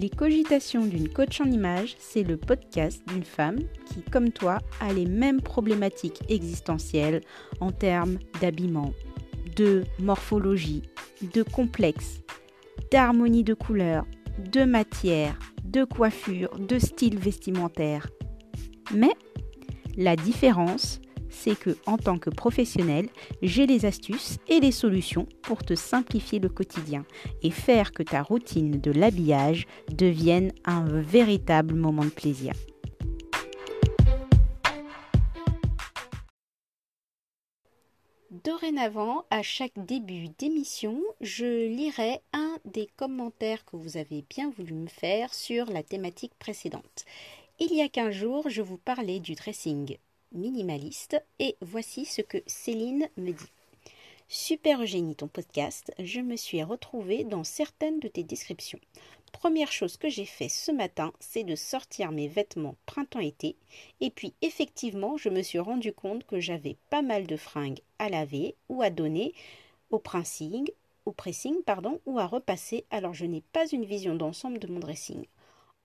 Les cogitations d'une coach en image, c'est le podcast d'une femme qui, comme toi, a les mêmes problématiques existentielles en termes d'habillement, de morphologie, de complexe, d'harmonie de couleurs, de matière, de coiffure, de style vestimentaire. Mais la différence, c'est que en tant que professionnel, j'ai les astuces et les solutions pour te simplifier le quotidien et faire que ta routine de l'habillage devienne un véritable moment de plaisir. Dorénavant, à chaque début d'émission, je lirai un des commentaires que vous avez bien voulu me faire sur la thématique précédente. Il y a 15 jours, je vous parlais du dressing minimaliste et voici ce que Céline me dit. Super Eugénie, ton podcast, je me suis retrouvée dans certaines de tes descriptions. Première chose que j'ai fait ce matin, c'est de sortir mes vêtements printemps-été. Et puis effectivement, je me suis rendu compte que j'avais pas mal de fringues à laver ou à donner au pressing, au pressing pardon, ou à repasser. Alors je n'ai pas une vision d'ensemble de mon dressing.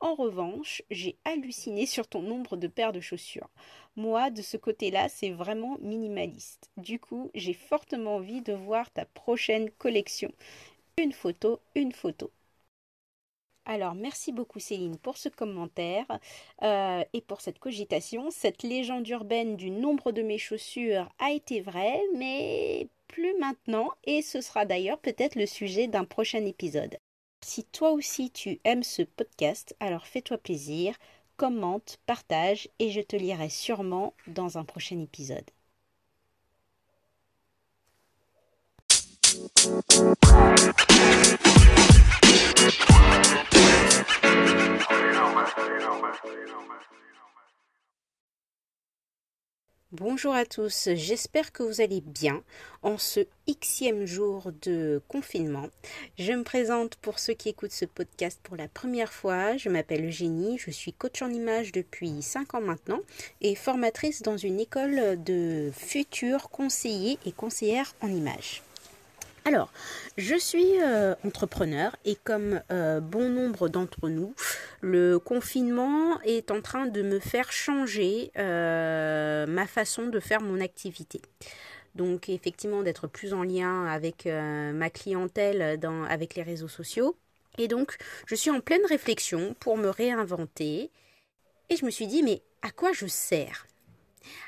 En revanche, j'ai halluciné sur ton nombre de paires de chaussures. Moi, de ce côté-là, c'est vraiment minimaliste. Du coup, j'ai fortement envie de voir ta prochaine collection. Une photo, une photo. Alors, merci beaucoup Céline pour ce commentaire euh, et pour cette cogitation. Cette légende urbaine du nombre de mes chaussures a été vraie, mais plus maintenant, et ce sera d'ailleurs peut-être le sujet d'un prochain épisode. Si toi aussi tu aimes ce podcast, alors fais-toi plaisir, commente, partage et je te lirai sûrement dans un prochain épisode. Bonjour à tous, j'espère que vous allez bien en ce xème jour de confinement. Je me présente pour ceux qui écoutent ce podcast pour la première fois. Je m'appelle Eugénie, je suis coach en image depuis 5 ans maintenant et formatrice dans une école de futurs conseillers et conseillères en image. Alors, je suis euh, entrepreneur et comme euh, bon nombre d'entre nous, le confinement est en train de me faire changer euh, ma façon de faire mon activité. Donc effectivement d'être plus en lien avec ma clientèle dans, avec les réseaux sociaux. Et donc je suis en pleine réflexion pour me réinventer. Et je me suis dit mais à quoi je sers?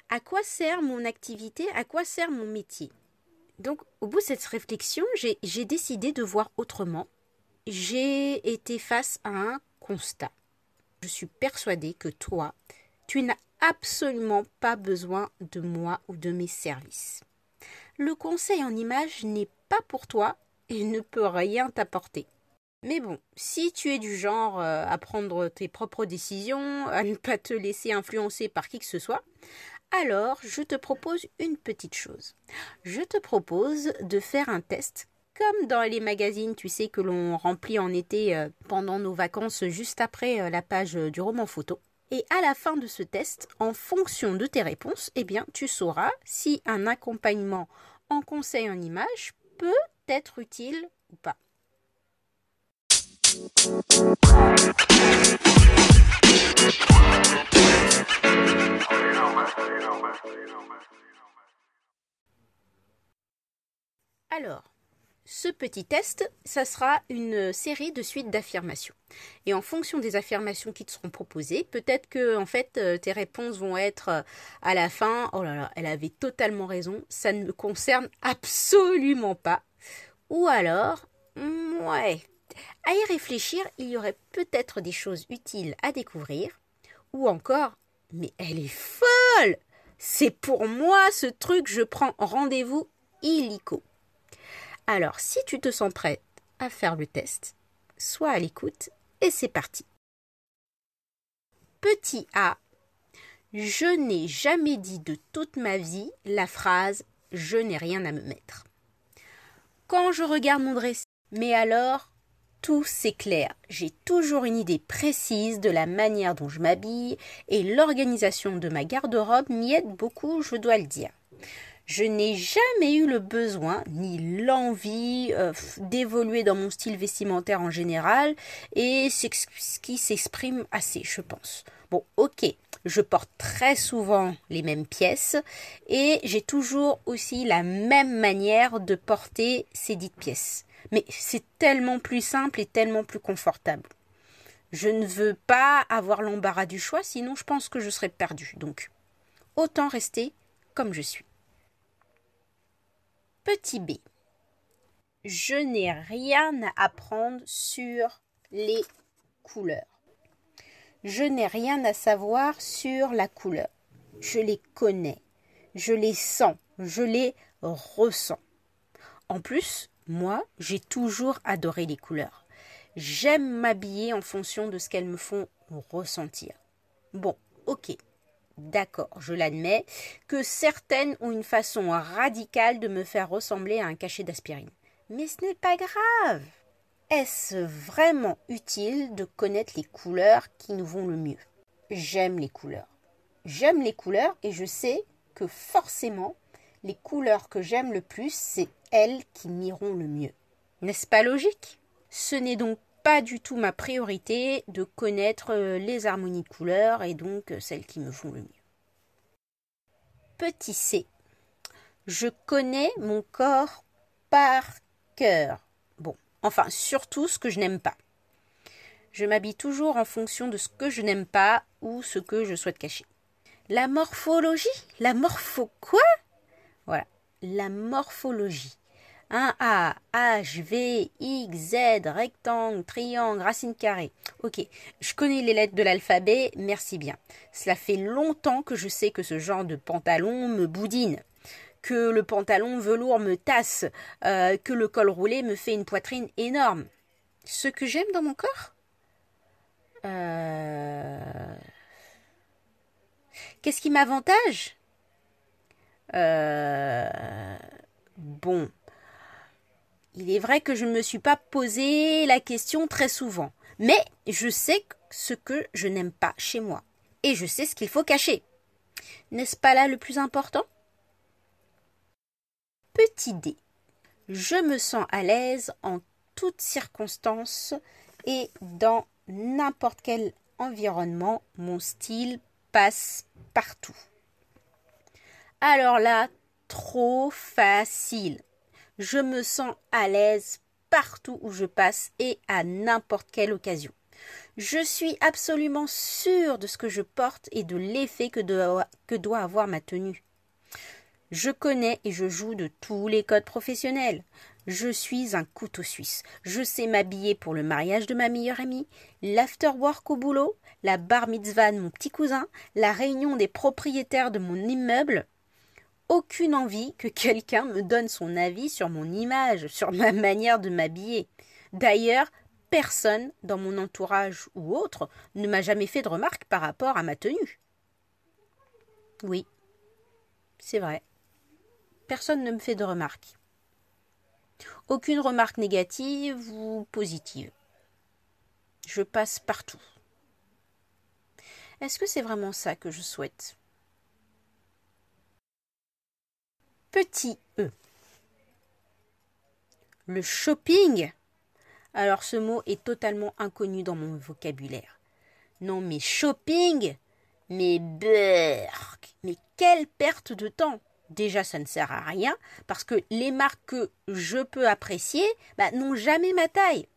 À quoi sert mon activité? À quoi sert mon métier? Donc, au bout de cette réflexion, j'ai décidé de voir autrement. J'ai été face à un constat. Je suis persuadée que toi, tu n'as absolument pas besoin de moi ou de mes services. Le conseil en image n'est pas pour toi et ne peut rien t'apporter. Mais bon, si tu es du genre euh, à prendre tes propres décisions, à ne pas te laisser influencer par qui que ce soit, alors je te propose une petite chose. Je te propose de faire un test comme dans les magazines, tu sais, que l'on remplit en été euh, pendant nos vacances juste après euh, la page du roman photo. Et à la fin de ce test, en fonction de tes réponses, eh bien, tu sauras si un accompagnement en conseil en image peut être utile ou pas. Alors, ce petit test, ça sera une série de suites d'affirmations. Et en fonction des affirmations qui te seront proposées, peut-être que en fait euh, tes réponses vont être euh, à la fin "Oh là là, elle avait totalement raison, ça ne me concerne absolument pas." Ou alors "Ouais, à y réfléchir, il y aurait peut-être des choses utiles à découvrir." Ou encore "Mais elle est folle C'est pour moi ce truc, je prends rendez-vous illico." Alors, si tu te sens prête à faire le test, sois à l'écoute et c'est parti. Petit A. Je n'ai jamais dit de toute ma vie la phrase Je n'ai rien à me mettre. Quand je regarde mon dressing, mais alors tout s'éclaire. J'ai toujours une idée précise de la manière dont je m'habille et l'organisation de ma garde-robe m'y aide beaucoup, je dois le dire. Je n'ai jamais eu le besoin ni l'envie euh, d'évoluer dans mon style vestimentaire en général et c'est ce qui s'exprime assez, je pense. Bon, ok, je porte très souvent les mêmes pièces et j'ai toujours aussi la même manière de porter ces dites pièces. Mais c'est tellement plus simple et tellement plus confortable. Je ne veux pas avoir l'embarras du choix, sinon je pense que je serais perdue. Donc, autant rester comme je suis. Petit b. Je n'ai rien à apprendre sur les couleurs. Je n'ai rien à savoir sur la couleur. Je les connais, je les sens, je les ressens. En plus, moi, j'ai toujours adoré les couleurs. J'aime m'habiller en fonction de ce qu'elles me font ressentir. Bon, ok, d'accord, je l'admets, que certaines ont une façon radicale de me faire ressembler à un cachet d'aspirine. Mais ce n'est pas grave. Est-ce vraiment utile de connaître les couleurs qui nous vont le mieux? J'aime les couleurs. J'aime les couleurs et je sais que forcément, les couleurs que j'aime le plus, c'est elles qui m'iront le mieux. N'est-ce pas logique? Ce n'est donc pas du tout ma priorité de connaître euh, les harmonies de couleurs et donc euh, celles qui me font le mieux. Petit C. Je connais mon corps par cœur. Bon, enfin surtout ce que je n'aime pas. Je m'habille toujours en fonction de ce que je n'aime pas ou ce que je souhaite cacher. La morphologie? La morpho quoi? Voilà, la morphologie. Un A, H, V, X, Z, rectangle, triangle, racine carrée. Ok, je connais les lettres de l'alphabet, merci bien. Cela fait longtemps que je sais que ce genre de pantalon me boudine, que le pantalon velours me tasse, euh, que le col roulé me fait une poitrine énorme. Ce que j'aime dans mon corps euh... Qu'est-ce qui m'avantage? Euh... Bon, il est vrai que je ne me suis pas posé la question très souvent, mais je sais ce que je n'aime pas chez moi, et je sais ce qu'il faut cacher. N'est-ce pas là le plus important? Petit D. Je me sens à l'aise en toutes circonstances et dans n'importe quel environnement, mon style passe partout. Alors là, trop facile. Je me sens à l'aise partout où je passe et à n'importe quelle occasion. Je suis absolument sûre de ce que je porte et de l'effet que doit, avoir ma tenue. Je connais et je joue de tous les codes professionnels. Je suis un couteau suisse. Je sais m'habiller pour le mariage de ma meilleure amie, l'afterwork au boulot, la bar mitzvah de mon petit cousin, la réunion des propriétaires de mon immeuble, aucune envie que quelqu'un me donne son avis sur mon image, sur ma manière de m'habiller. D'ailleurs, personne dans mon entourage ou autre ne m'a jamais fait de remarque par rapport à ma tenue. Oui, c'est vrai. Personne ne me fait de remarque. Aucune remarque négative ou positive. Je passe partout. Est-ce que c'est vraiment ça que je souhaite? Petit e. Le shopping Alors ce mot est totalement inconnu dans mon vocabulaire. Non mais shopping Mais berk Mais quelle perte de temps Déjà ça ne sert à rien parce que les marques que je peux apprécier bah, n'ont jamais ma taille.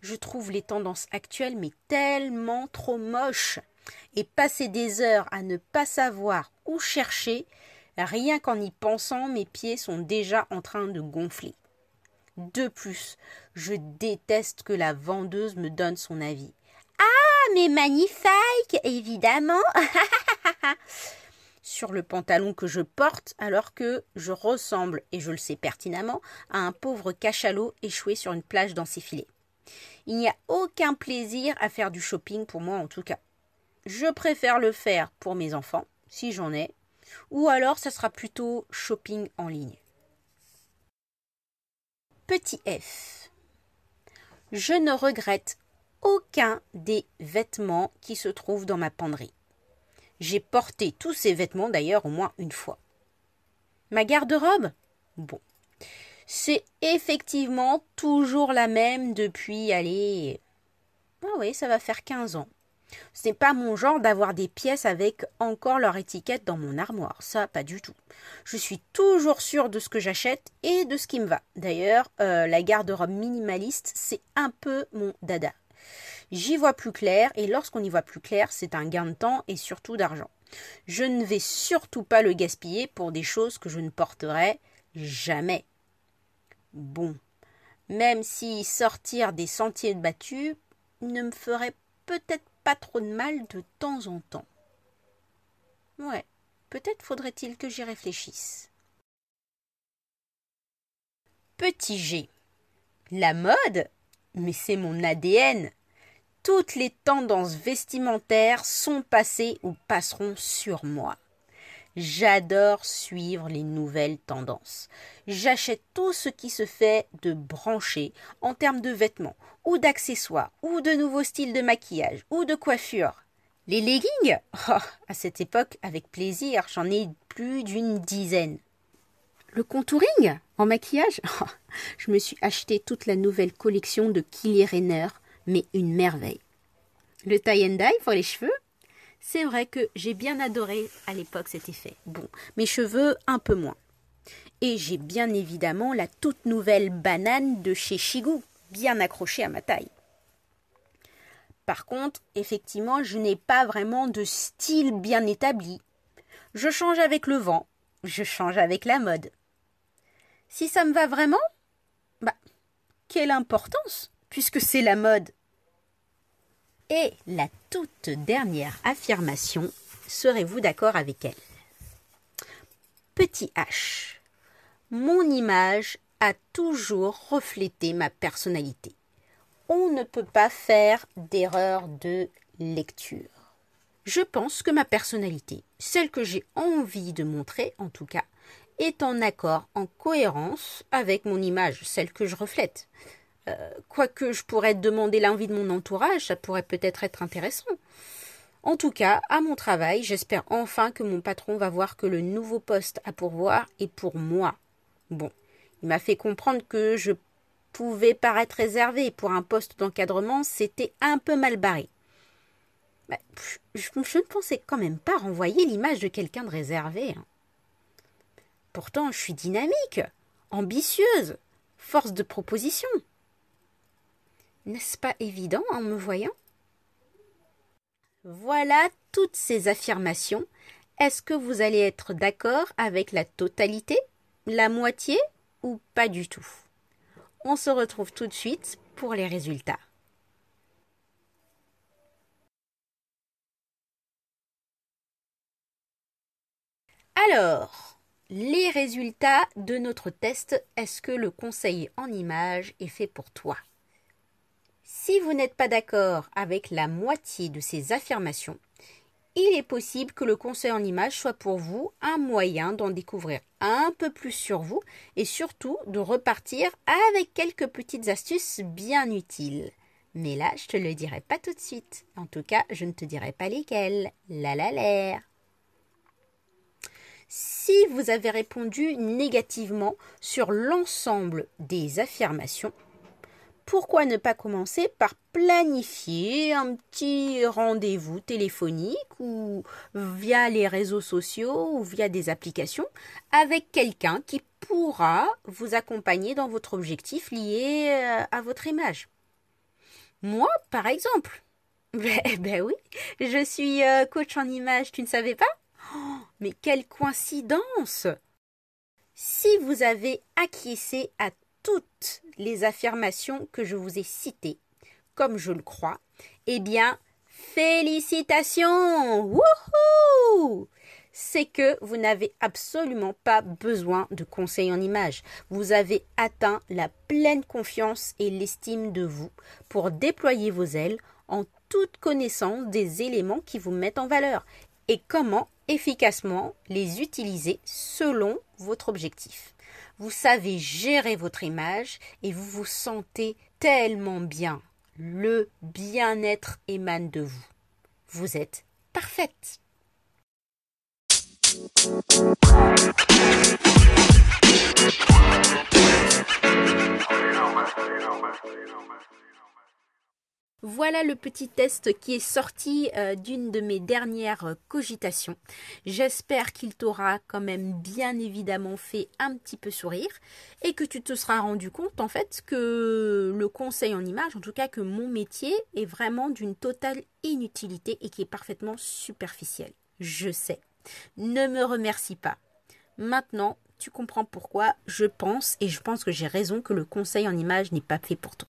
Je trouve les tendances actuelles mais tellement trop moches. Et passer des heures à ne pas savoir où chercher, Rien qu'en y pensant, mes pieds sont déjà en train de gonfler. De plus, je déteste que la vendeuse me donne son avis. Ah, mais magnifique, évidemment. sur le pantalon que je porte, alors que je ressemble, et je le sais pertinemment, à un pauvre cachalot échoué sur une plage dans ses filets. Il n'y a aucun plaisir à faire du shopping pour moi en tout cas. Je préfère le faire pour mes enfants, si j'en ai, ou alors ça sera plutôt shopping en ligne. Petit F. Je ne regrette aucun des vêtements qui se trouvent dans ma penderie. J'ai porté tous ces vêtements d'ailleurs au moins une fois. Ma garde-robe? Bon. C'est effectivement toujours la même depuis, allez. Ah oui, ça va faire 15 ans. Ce n'est pas mon genre d'avoir des pièces avec encore leur étiquette dans mon armoire. Ça, pas du tout. Je suis toujours sûre de ce que j'achète et de ce qui me va. D'ailleurs, euh, la garde-robe minimaliste, c'est un peu mon dada. J'y vois plus clair et lorsqu'on y voit plus clair, c'est un gain de temps et surtout d'argent. Je ne vais surtout pas le gaspiller pour des choses que je ne porterai jamais. Bon, même si sortir des sentiers battus ne me ferait peut-être pas trop de mal de temps en temps. Ouais, peut-être faudrait-il que j'y réfléchisse. Petit G. La mode Mais c'est mon ADN. Toutes les tendances vestimentaires sont passées ou passeront sur moi. J'adore suivre les nouvelles tendances. J'achète tout ce qui se fait de branché en termes de vêtements, ou d'accessoires, ou de nouveaux styles de maquillage, ou de coiffure. Les leggings? Oh, À cette époque, avec plaisir, j'en ai plus d'une dizaine. Le contouring En maquillage? Oh, Je me suis acheté toute la nouvelle collection de Kylie Renner, mais une merveille. Le tie and dye pour les cheveux? C'est vrai que j'ai bien adoré à l'époque cet effet. Bon, mes cheveux un peu moins. Et j'ai bien évidemment la toute nouvelle banane de chez Shigou, bien accrochée à ma taille. Par contre, effectivement, je n'ai pas vraiment de style bien établi. Je change avec le vent, je change avec la mode. Si ça me va vraiment, bah, quelle importance, puisque c'est la mode. Et la toute dernière affirmation, serez-vous d'accord avec elle? Petit H. Mon image a toujours reflété ma personnalité. On ne peut pas faire d'erreur de lecture. Je pense que ma personnalité, celle que j'ai envie de montrer en tout cas, est en accord, en cohérence avec mon image, celle que je reflète. Euh, quoique je pourrais demander l'envie de mon entourage, ça pourrait peut-être être intéressant. En tout cas, à mon travail, j'espère enfin que mon patron va voir que le nouveau poste à pourvoir est pour moi. Bon, il m'a fait comprendre que je pouvais paraître réservé pour un poste d'encadrement, c'était un peu mal barré. Bah, je, ne pensais quand même pas renvoyer l'image de quelqu'un de réservé. Hein. Pourtant, je suis dynamique, ambitieuse, force de proposition. N'est-ce pas évident en me voyant? Voilà toutes ces affirmations. Est-ce que vous allez être d'accord avec la totalité, la moitié ou pas du tout? On se retrouve tout de suite pour les résultats. Alors, les résultats de notre test, est-ce que le conseil en image est fait pour toi? Si vous n'êtes pas d'accord avec la moitié de ces affirmations, il est possible que le conseil en image soit pour vous un moyen d'en découvrir un peu plus sur vous et surtout de repartir avec quelques petites astuces bien utiles. Mais là, je te le dirai pas tout de suite. En tout cas, je ne te dirai pas lesquelles. La la l'air. Si vous avez répondu négativement sur l'ensemble des affirmations, pourquoi ne pas commencer par planifier un petit rendez-vous téléphonique ou via les réseaux sociaux ou via des applications avec quelqu'un qui pourra vous accompagner dans votre objectif lié euh, à votre image? Moi, par exemple. Ben, ben oui, je suis euh, coach en image, tu ne savais pas? Oh, Mais quelle coïncidence Si vous avez acquiescé à toutes les affirmations que je vous ai citées, comme je le crois, eh bien, félicitations! Wouhou! C'est que vous n'avez absolument pas besoin de conseils en images. Vous avez atteint la pleine confiance et l'estime de vous pour déployer vos ailes en toute connaissance des éléments qui vous mettent en valeur et comment efficacement les utiliser selon votre objectif vous savez gérer votre image et vous vous sentez tellement bien. Le bien-être émane de vous. Vous êtes parfaite. Voilà le petit test qui est sorti euh, d'une de mes dernières euh, cogitations. J'espère qu'il t'aura quand même bien évidemment fait un petit peu sourire et que tu te seras rendu compte en fait que le conseil en image, en tout cas que mon métier est vraiment d'une totale inutilité et qui est parfaitement superficiel. Je sais. Ne me remercie pas. Maintenant, tu comprends pourquoi je pense et je pense que j'ai raison que le conseil en image n'est pas fait pour toi.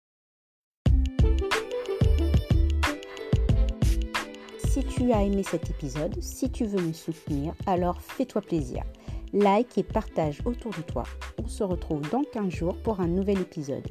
Si tu as aimé cet épisode, si tu veux me soutenir, alors fais-toi plaisir. Like et partage autour de toi. On se retrouve dans 15 jours pour un nouvel épisode.